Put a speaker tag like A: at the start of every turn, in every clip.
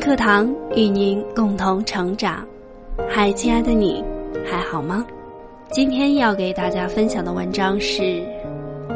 A: 课堂与您共同成长。嗨，亲爱的你，还好吗？今天要给大家分享的文章是：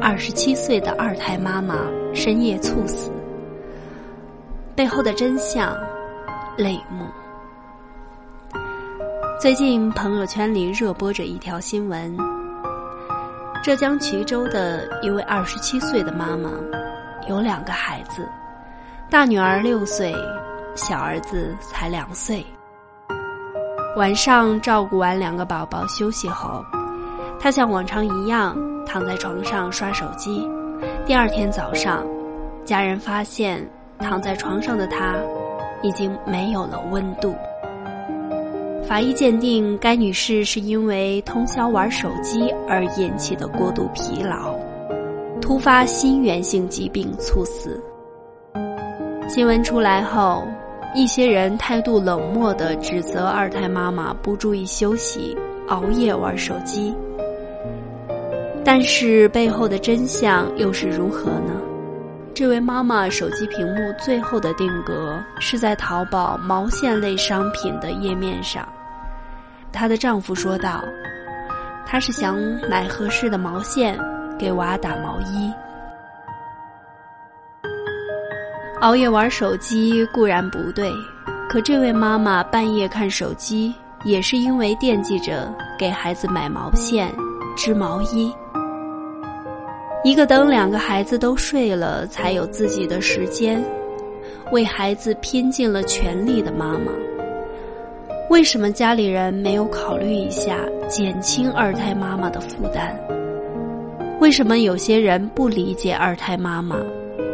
A: 二十七岁的二胎妈妈深夜猝死，背后的真相泪目。最近朋友圈里热播着一条新闻：浙江衢州的一位二十七岁的妈妈，有两个孩子，大女儿六岁。小儿子才两岁。晚上照顾完两个宝宝休息后，他像往常一样躺在床上刷手机。第二天早上，家人发现躺在床上的他已经没有了温度。法医鉴定，该女士是因为通宵玩手机而引起的过度疲劳，突发心源性疾病猝死。新闻出来后。一些人态度冷漠地指责二胎妈妈不注意休息、熬夜玩手机，但是背后的真相又是如何呢？这位妈妈手机屏幕最后的定格是在淘宝毛线类商品的页面上。她的丈夫说道：“她是想买合适的毛线给娃打毛衣。”熬夜玩手机固然不对，可这位妈妈半夜看手机也是因为惦记着给孩子买毛线、织毛衣。一个等两个孩子都睡了才有自己的时间，为孩子拼尽了全力的妈妈，为什么家里人没有考虑一下减轻二胎妈妈的负担？为什么有些人不理解二胎妈妈？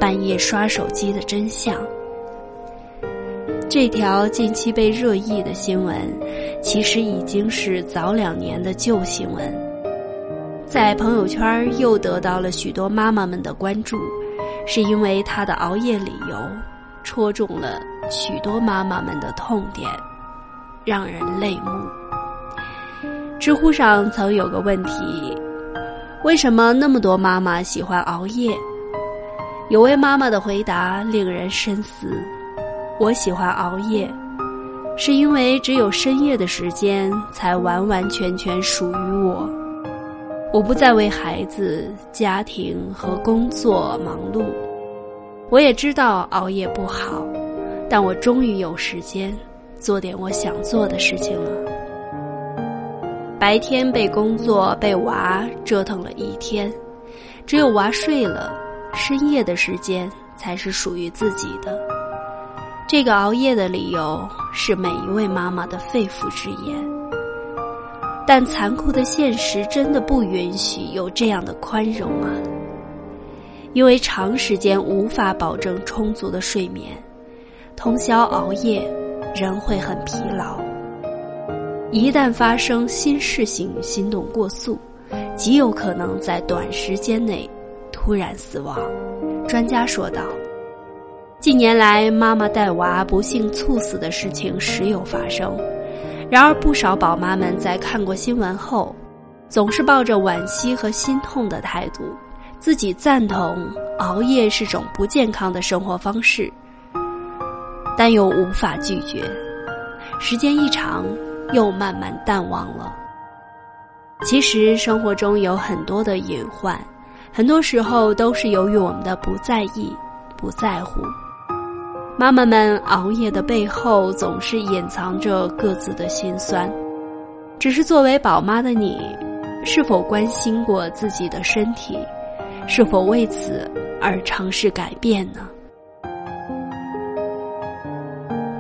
A: 半夜刷手机的真相。这条近期被热议的新闻，其实已经是早两年的旧新闻，在朋友圈又得到了许多妈妈们的关注，是因为她的熬夜理由戳中了许多妈妈们的痛点，让人泪目。知乎上曾有个问题：为什么那么多妈妈喜欢熬夜？有位妈妈的回答令人深思：我喜欢熬夜，是因为只有深夜的时间才完完全全属于我。我不再为孩子、家庭和工作忙碌。我也知道熬夜不好，但我终于有时间做点我想做的事情了。白天被工作、被娃折腾了一天，只有娃睡了。深夜的时间才是属于自己的。这个熬夜的理由是每一位妈妈的肺腑之言，但残酷的现实真的不允许有这样的宽容啊！因为长时间无法保证充足的睡眠，通宵熬夜，人会很疲劳。一旦发生心室性心动过速，极有可能在短时间内。突然死亡，专家说道：“近年来，妈妈带娃不幸猝死的事情时有发生。然而，不少宝妈们在看过新闻后，总是抱着惋惜和心痛的态度，自己赞同熬夜是种不健康的生活方式，但又无法拒绝。时间一长，又慢慢淡忘了。其实，生活中有很多的隐患。”很多时候都是由于我们的不在意、不在乎。妈妈们熬夜的背后，总是隐藏着各自的辛酸。只是作为宝妈的你，是否关心过自己的身体？是否为此而尝试改变呢？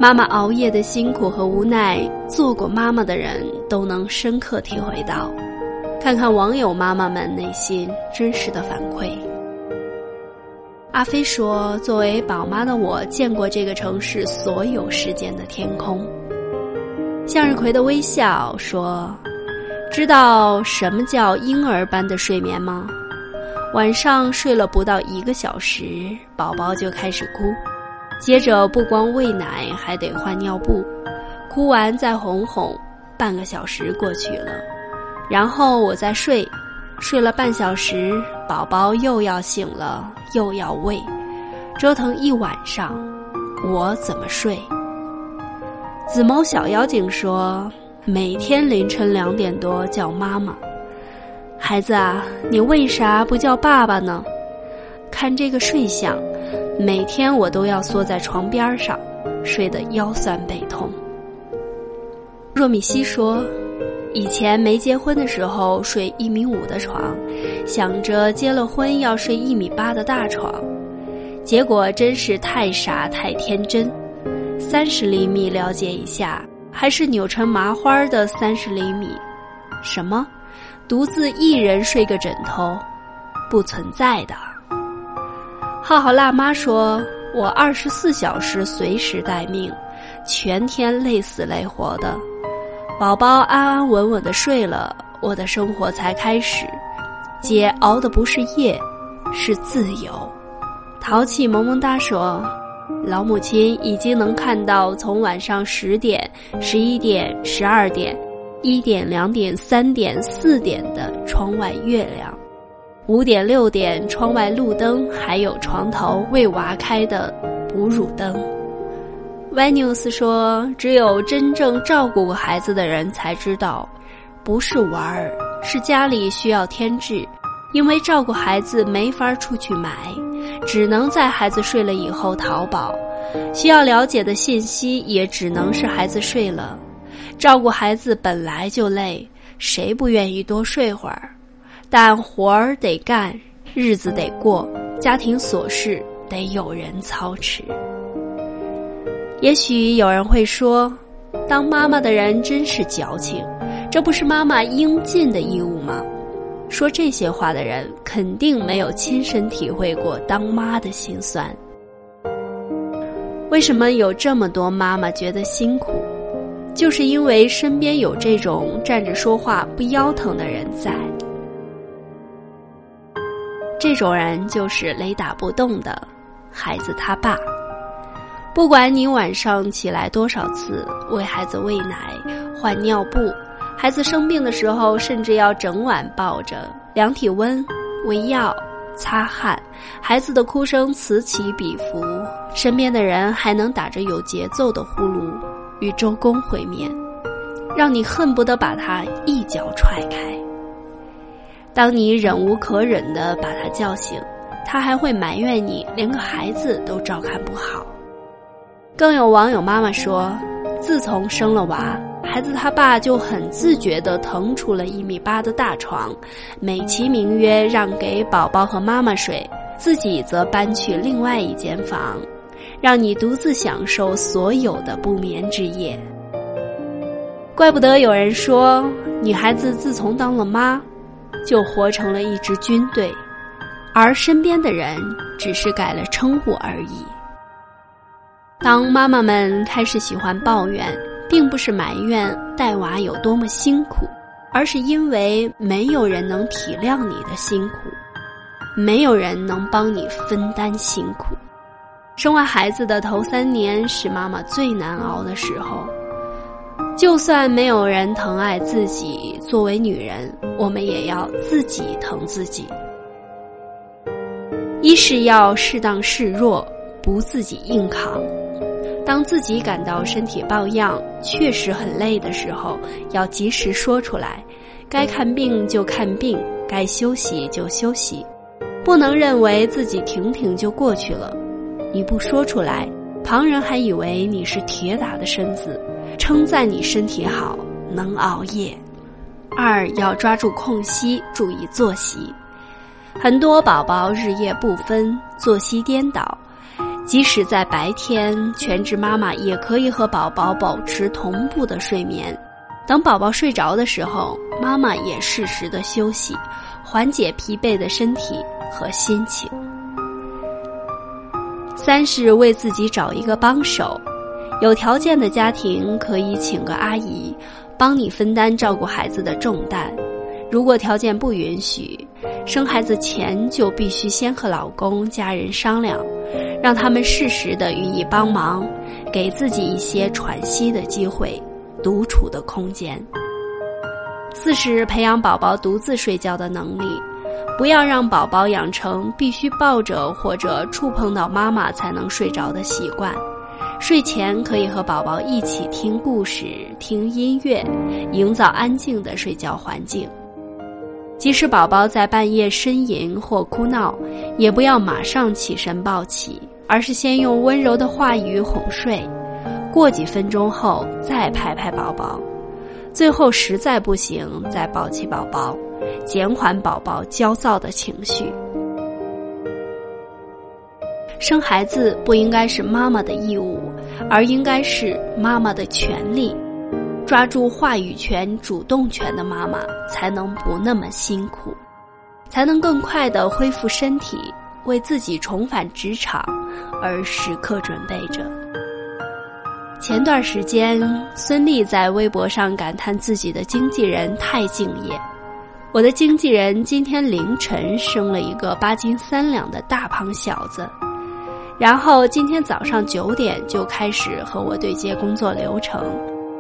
A: 妈妈熬夜的辛苦和无奈，做过妈妈的人都能深刻体会到。看看网友妈妈们内心真实的反馈。阿飞说：“作为宝妈的我，见过这个城市所有时间的天空。”向日葵的微笑说：“知道什么叫婴儿般的睡眠吗？晚上睡了不到一个小时，宝宝就开始哭，接着不光喂奶，还得换尿布，哭完再哄哄，半个小时过去了。”然后我再睡，睡了半小时，宝宝又要醒了，又要喂，折腾一晚上，我怎么睡？紫眸小妖精说：“每天凌晨两点多叫妈妈，孩子啊，你为啥不叫爸爸呢？看这个睡相，每天我都要缩在床边上，睡得腰酸背痛。”若米西说。以前没结婚的时候睡一米五的床，想着结了婚要睡一米八的大床，结果真是太傻太天真。三十厘米了解一下，还是扭成麻花的三十厘米。什么？独自一人睡个枕头？不存在的。浩浩辣妈说：“我二十四小时随时待命，全天累死累活的。”宝宝安安稳稳的睡了，我的生活才开始。姐熬的不是夜，是自由。淘气萌萌哒说：“老母亲已经能看到从晚上十点、十一点、十二点、一点、两点、三点、四点的窗外月亮，五点、六点窗外路灯，还有床头为娃开的哺乳灯。” Y News 说：“只有真正照顾过孩子的人才知道，不是玩儿，是家里需要添置。因为照顾孩子没法出去买，只能在孩子睡了以后淘宝。需要了解的信息也只能是孩子睡了。照顾孩子本来就累，谁不愿意多睡会儿？但活儿得干，日子得过，家庭琐事得有人操持。”也许有人会说，当妈妈的人真是矫情，这不是妈妈应尽的义务吗？说这些话的人肯定没有亲身体会过当妈的辛酸。为什么有这么多妈妈觉得辛苦？就是因为身边有这种站着说话不腰疼的人在。这种人就是雷打不动的孩子他爸。不管你晚上起来多少次为孩子喂奶、换尿布，孩子生病的时候，甚至要整晚抱着量体温、喂药、擦汗，孩子的哭声此起彼伏，身边的人还能打着有节奏的呼噜与周公会面，让你恨不得把他一脚踹开。当你忍无可忍的把他叫醒，他还会埋怨你连个孩子都照看不好。更有网友妈妈说，自从生了娃，孩子他爸就很自觉地腾出了一米八的大床，美其名曰让给宝宝和妈妈睡，自己则搬去另外一间房，让你独自享受所有的不眠之夜。怪不得有人说，女孩子自从当了妈，就活成了一支军队，而身边的人只是改了称呼而已。当妈妈们开始喜欢抱怨，并不是埋怨带娃有多么辛苦，而是因为没有人能体谅你的辛苦，没有人能帮你分担辛苦。生完孩子的头三年是妈妈最难熬的时候，就算没有人疼爱自己，作为女人，我们也要自己疼自己。一是要适当示弱，不自己硬扛。当自己感到身体抱恙、确实很累的时候，要及时说出来。该看病就看病，该休息就休息，不能认为自己挺挺就过去了。你不说出来，旁人还以为你是铁打的身子，称赞你身体好，能熬夜。二要抓住空隙，注意作息。很多宝宝日夜不分，作息颠倒。即使在白天，全职妈妈也可以和宝宝保持同步的睡眠。等宝宝睡着的时候，妈妈也适时的休息，缓解疲惫的身体和心情。三是为自己找一个帮手，有条件的家庭可以请个阿姨，帮你分担照顾孩子的重担。如果条件不允许，生孩子前就必须先和老公、家人商量。让他们适时的予以帮忙，给自己一些喘息的机会，独处的空间。四是培养宝宝独自睡觉的能力，不要让宝宝养成必须抱着或者触碰到妈妈才能睡着的习惯。睡前可以和宝宝一起听故事、听音乐，营造安静的睡觉环境。即使宝宝在半夜呻吟或哭闹，也不要马上起身抱起，而是先用温柔的话语哄睡，过几分钟后再拍拍宝宝，最后实在不行再抱起宝宝，减缓宝宝焦躁的情绪。生孩子不应该是妈妈的义务，而应该是妈妈的权利。抓住话语权、主动权的妈妈，才能不那么辛苦，才能更快的恢复身体，为自己重返职场而时刻准备着。前段时间，孙俪在微博上感叹自己的经纪人太敬业。我的经纪人今天凌晨生了一个八斤三两的大胖小子。然后今天早上九点就开始和我对接工作流程，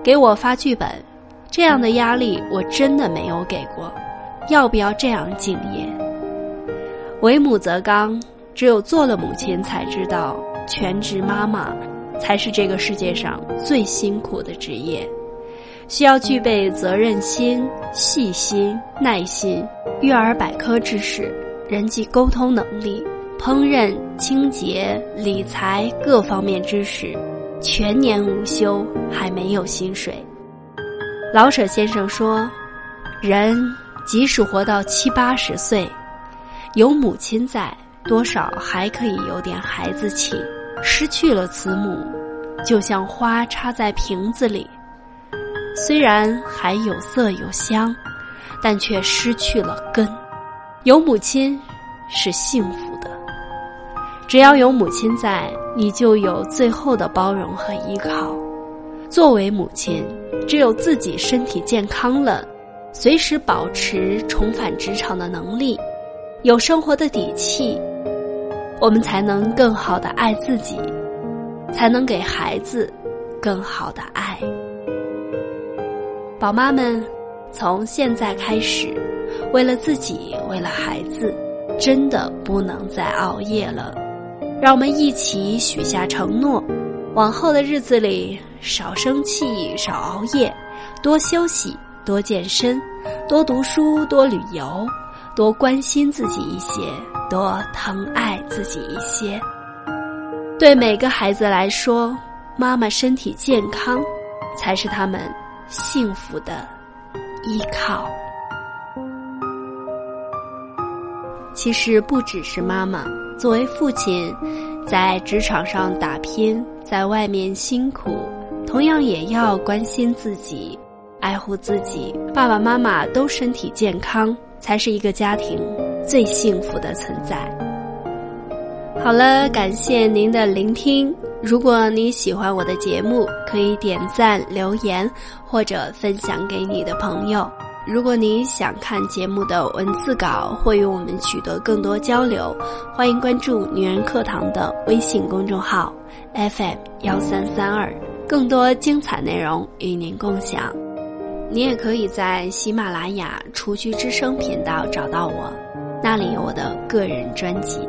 A: 给我发剧本，这样的压力我真的没有给过。要不要这样敬业？为母则刚，只有做了母亲才知道，全职妈妈才是这个世界上最辛苦的职业，需要具备责任心、细心、耐心、育儿百科知识、人际沟通能力。烹饪、清洁、理财各方面知识，全年无休，还没有薪水。老舍先生说：“人即使活到七八十岁，有母亲在，多少还可以有点孩子气；失去了慈母，就像花插在瓶子里，虽然还有色有香，但却失去了根。有母亲是幸福。”只要有母亲在，你就有最后的包容和依靠。作为母亲，只有自己身体健康了，随时保持重返职场的能力，有生活的底气，我们才能更好的爱自己，才能给孩子更好的爱。宝妈们，从现在开始，为了自己，为了孩子，真的不能再熬夜了。让我们一起许下承诺，往后的日子里少生气、少熬夜，多休息、多健身、多读书、多旅游，多关心自己一些，多疼爱自己一些。对每个孩子来说，妈妈身体健康，才是他们幸福的依靠。其实不只是妈妈。作为父亲，在职场上打拼，在外面辛苦，同样也要关心自己，爱护自己。爸爸妈妈都身体健康，才是一个家庭最幸福的存在。好了，感谢您的聆听。如果你喜欢我的节目，可以点赞、留言或者分享给你的朋友。如果你想看节目的文字稿或与我们取得更多交流，欢迎关注“女人课堂”的微信公众号 FM 幺三三二，更多精彩内容与您共享。你也可以在喜马拉雅“雏菊之声”频道找到我，那里有我的个人专辑。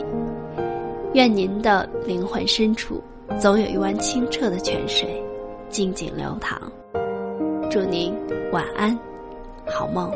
A: 愿您的灵魂深处总有一湾清澈的泉水，静静流淌。祝您晚安。好梦。